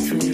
between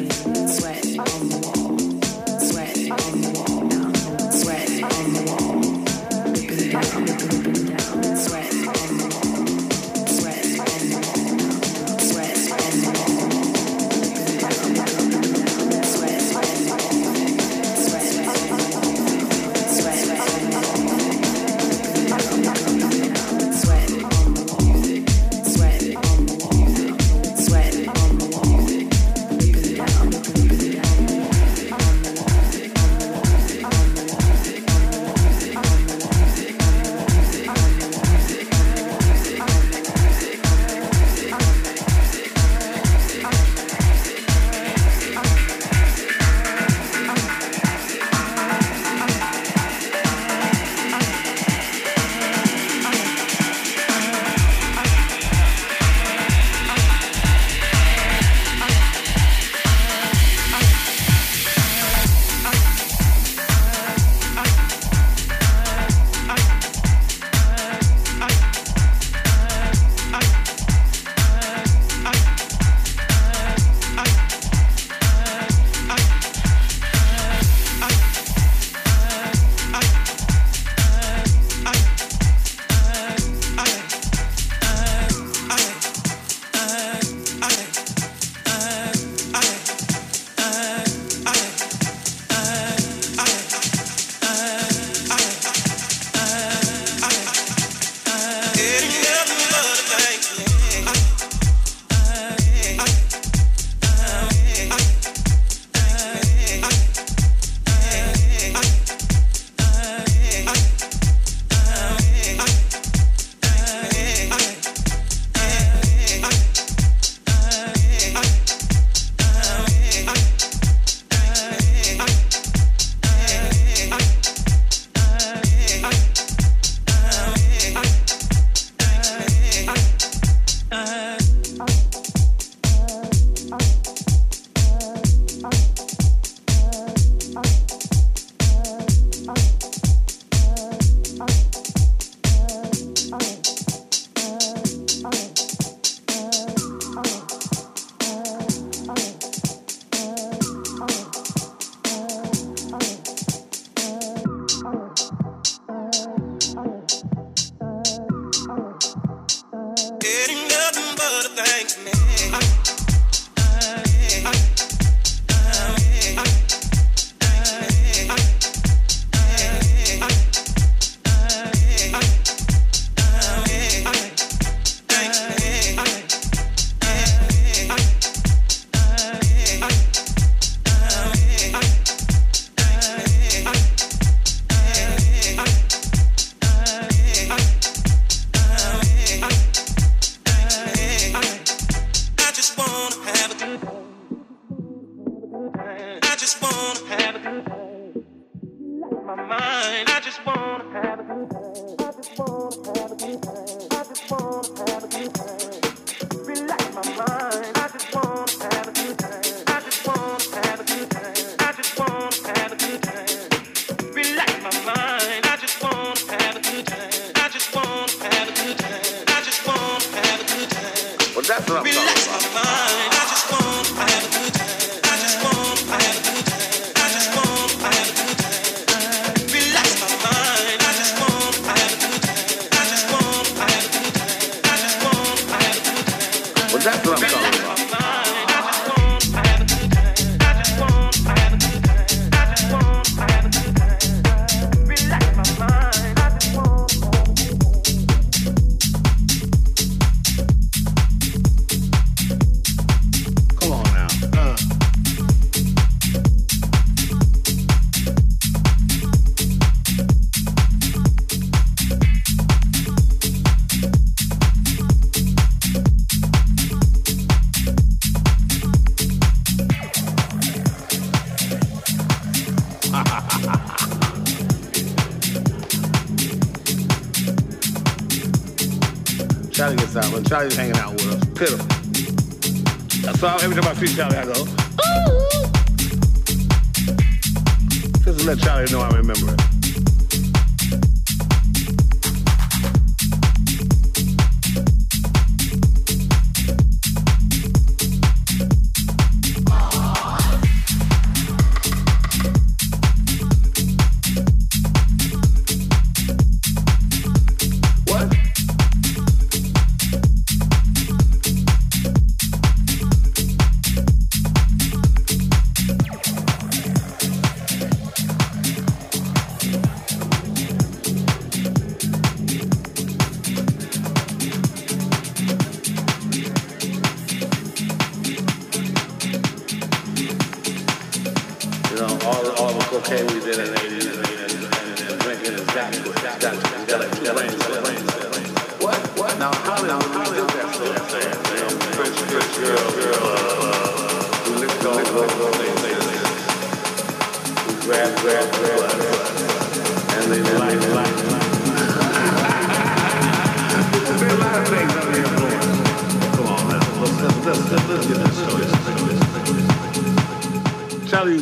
Peace out, guys.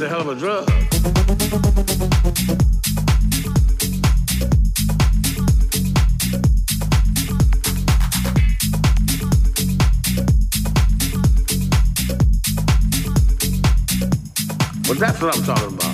a hell of a drug. Well, that's what I'm talking about.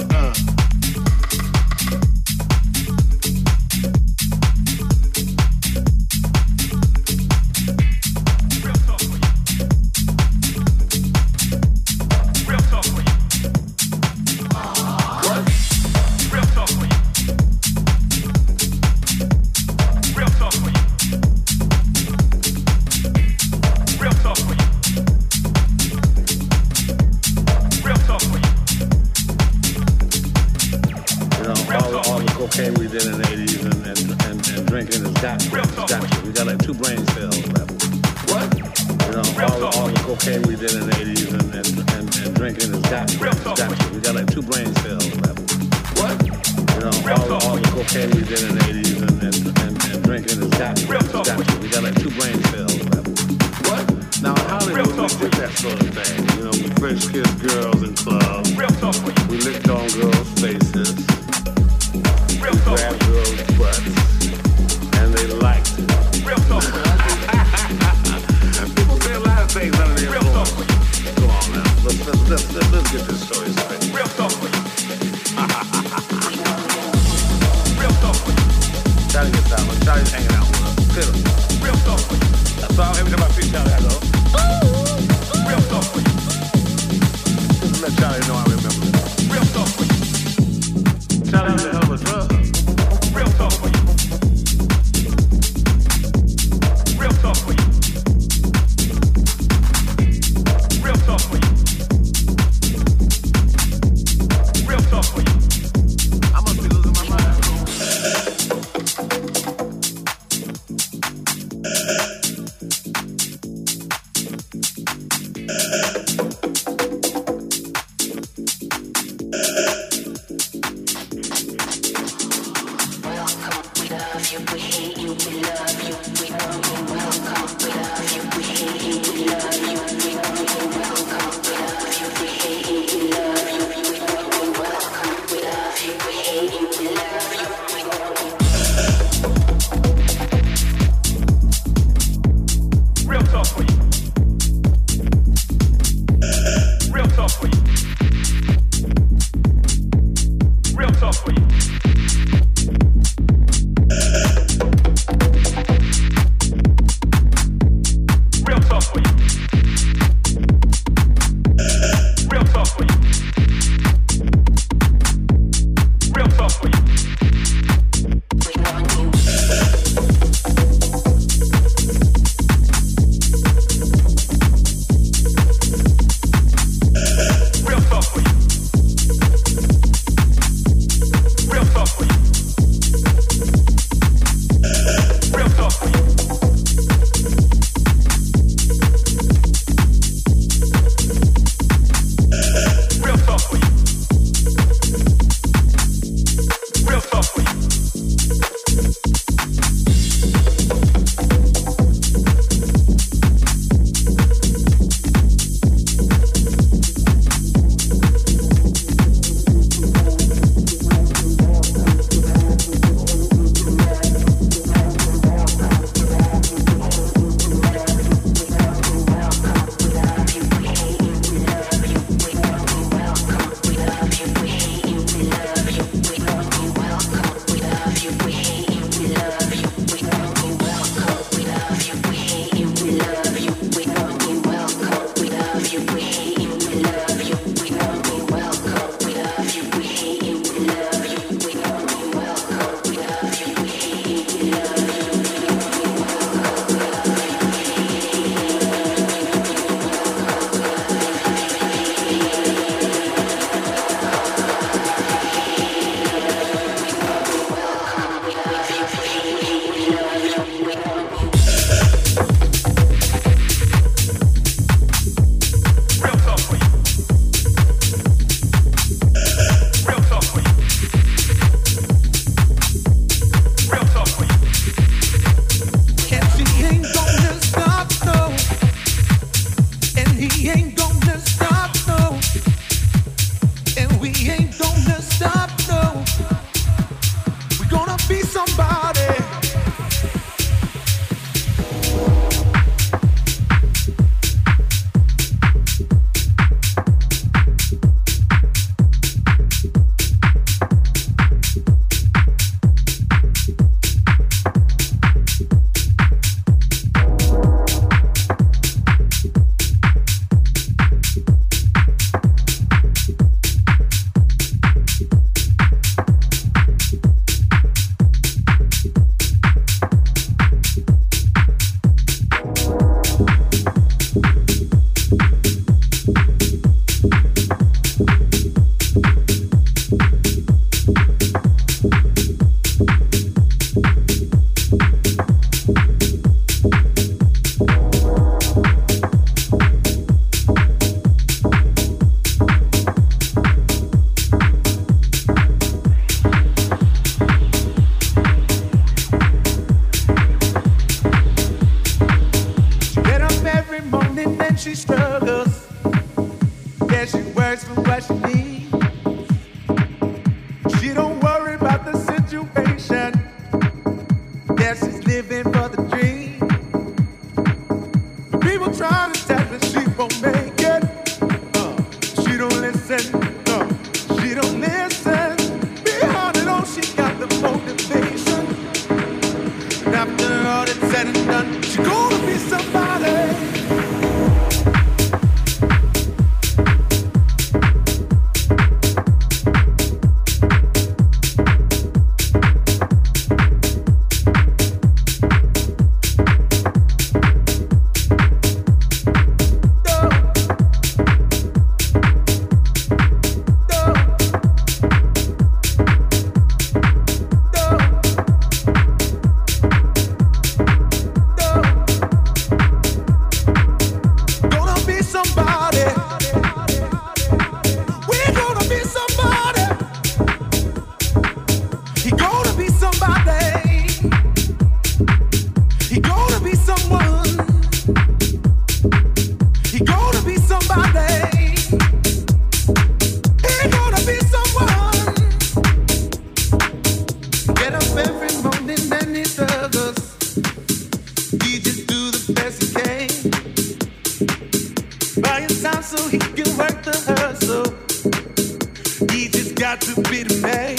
he just got to be the man.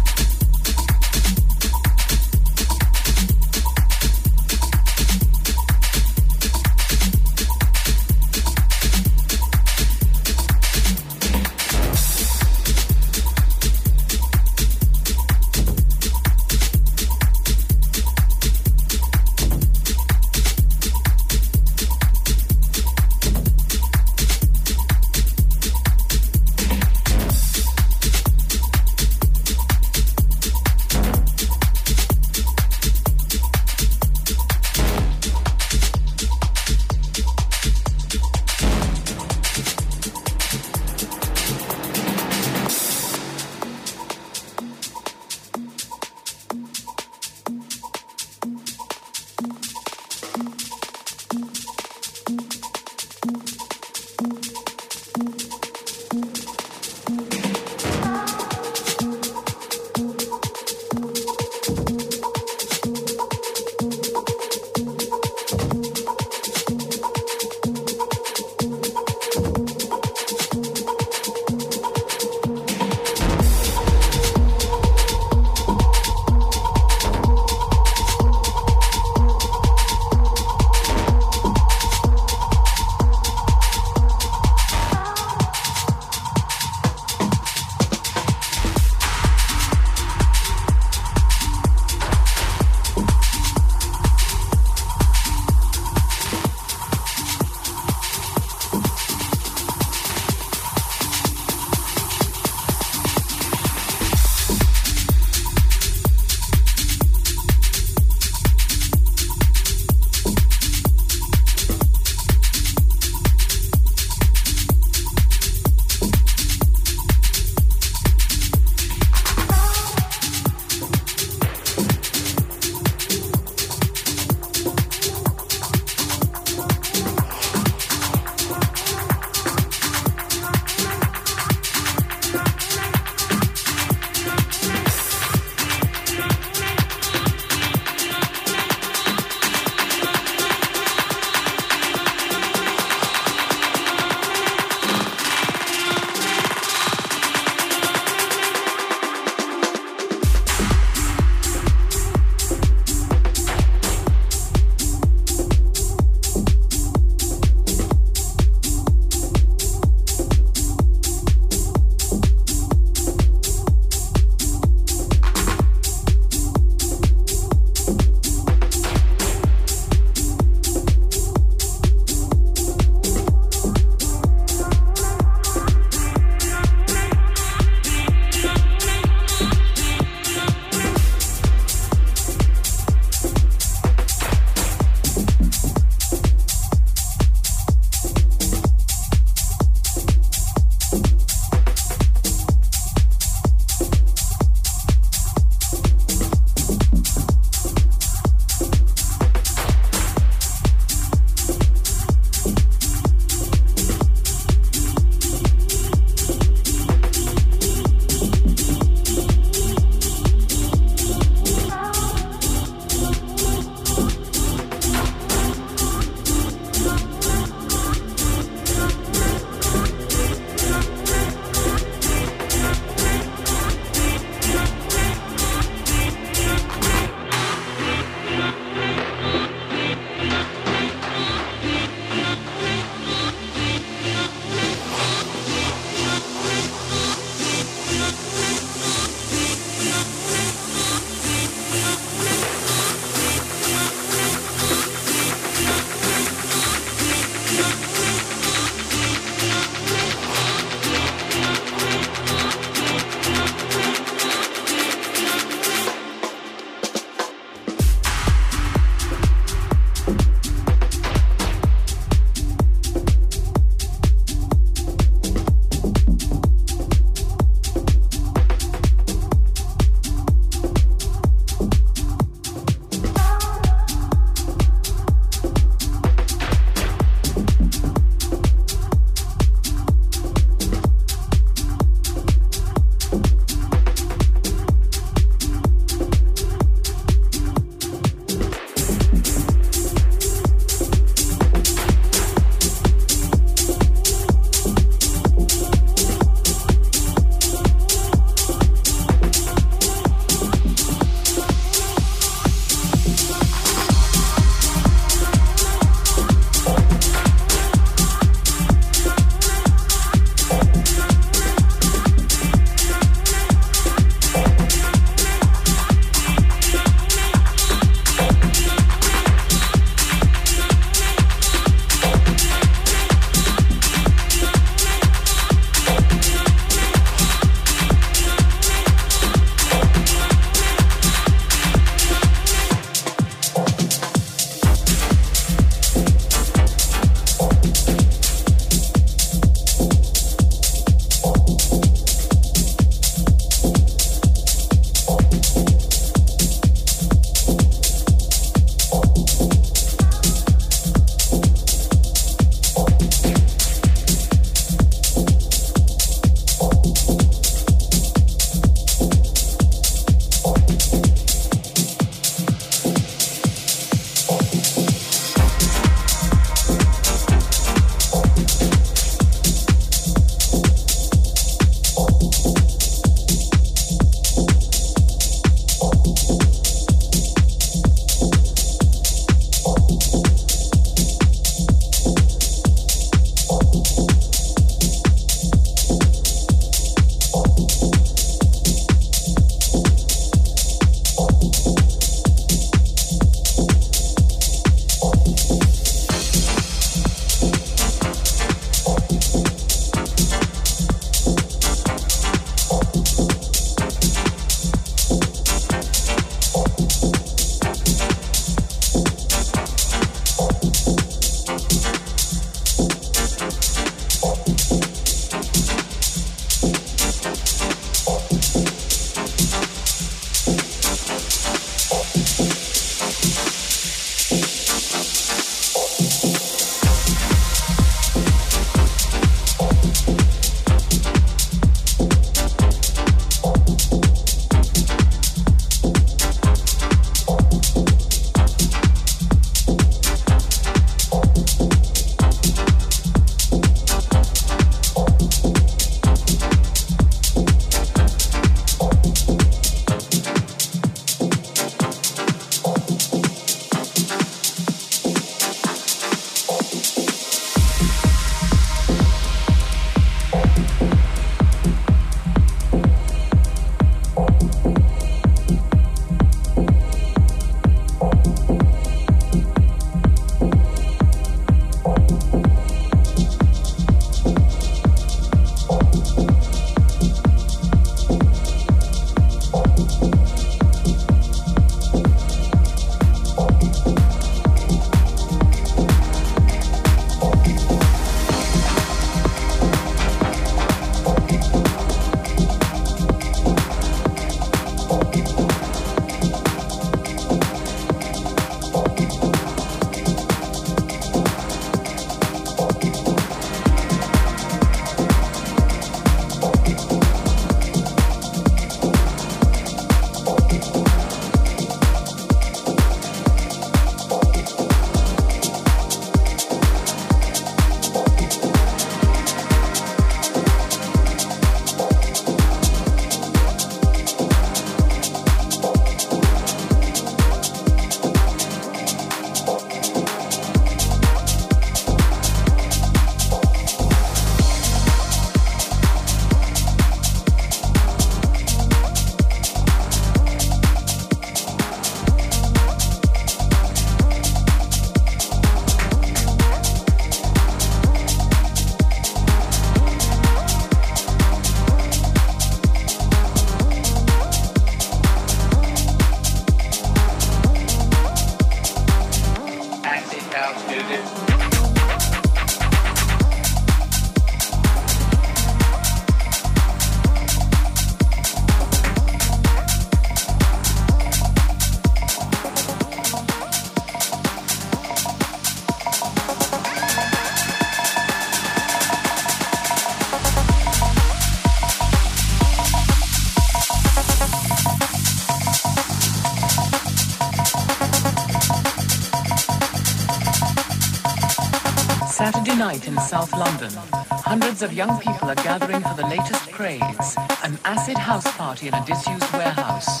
Of young people are gathering for the latest craze, an acid house party in a disused warehouse.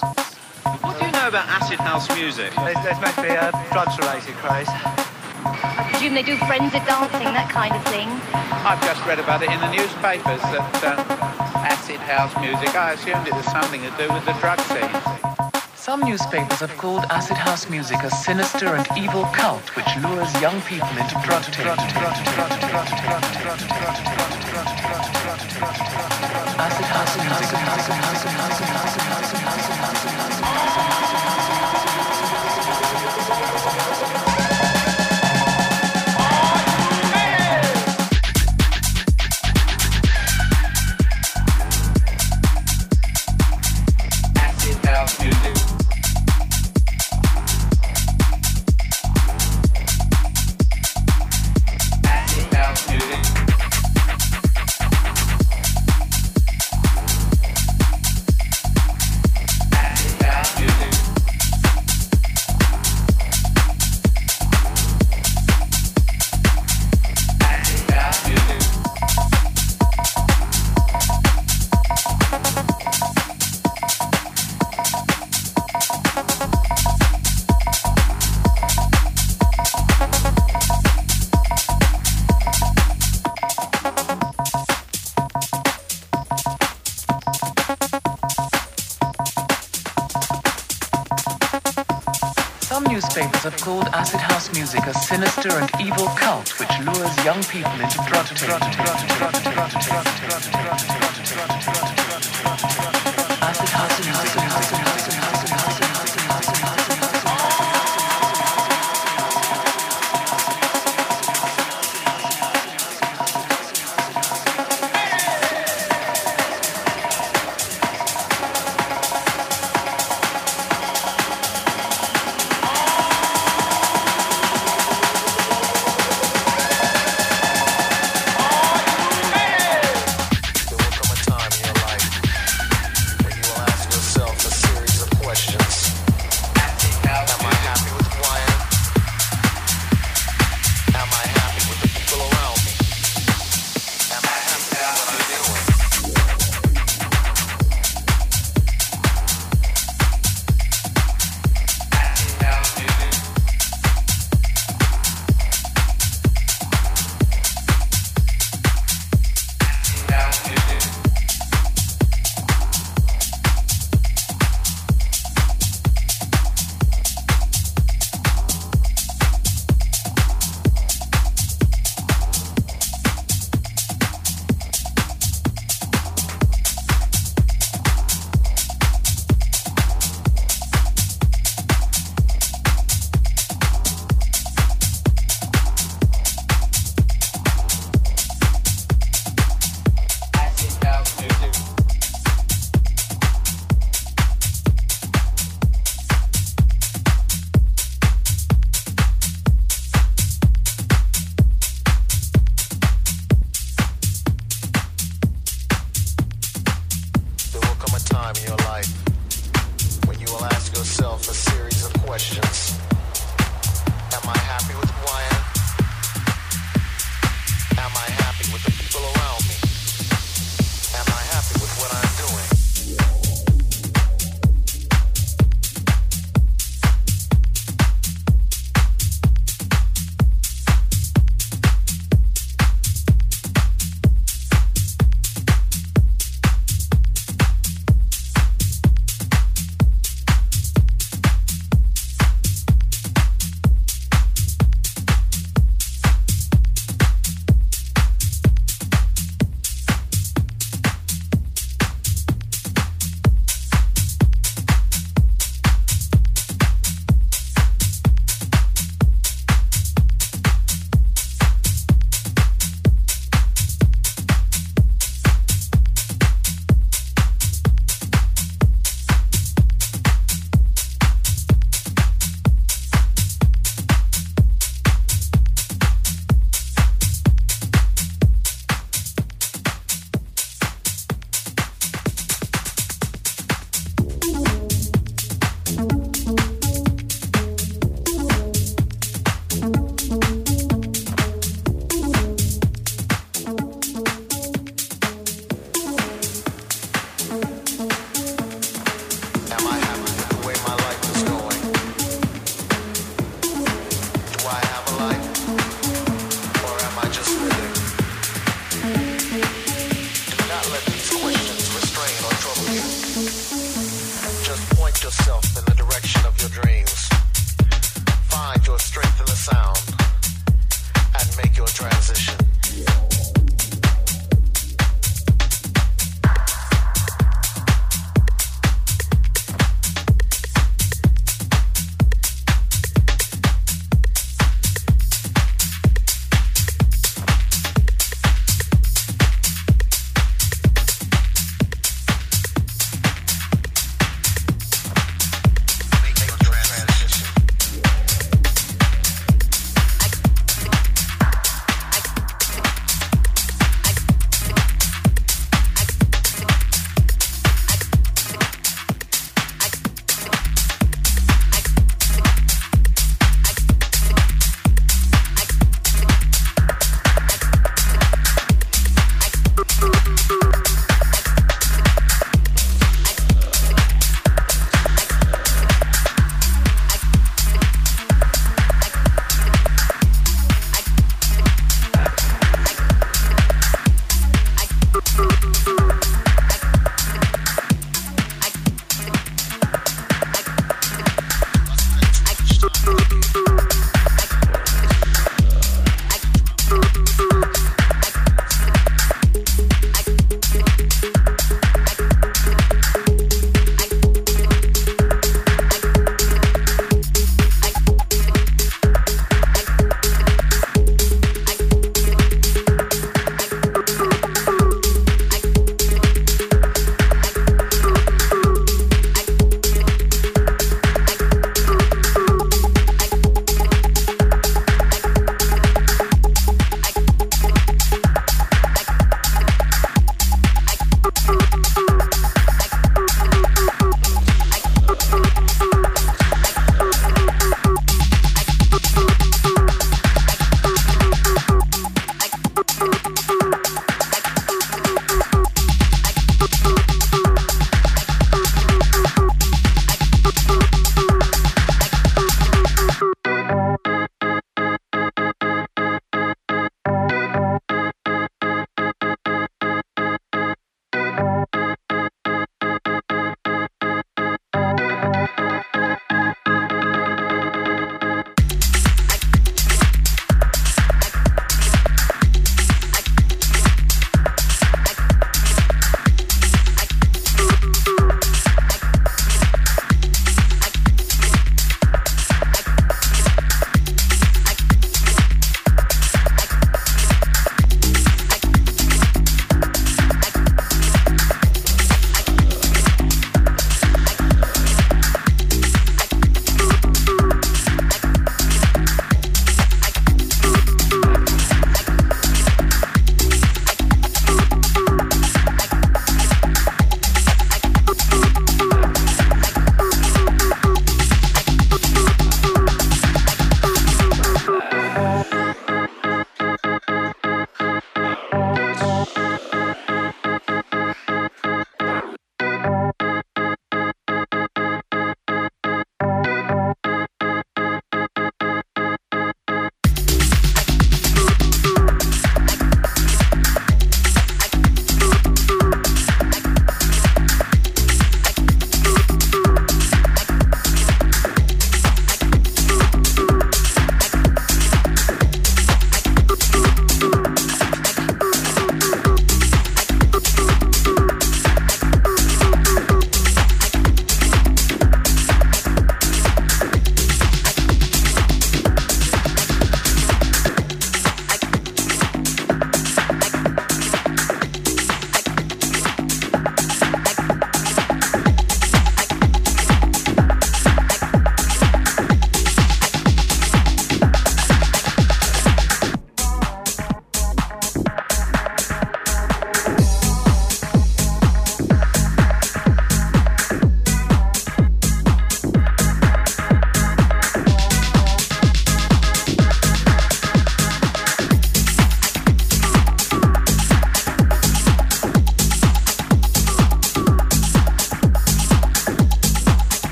What do you know about acid house music? There's, there's meant to be a drugs-related craze. I presume they do frenzied dancing, that kind of thing. I've just read about it in the newspapers that uh, acid house music, I assumed it was something to do with the drug scene. Some newspapers have called acid house music a sinister and evil cult which lures young people into drug taking.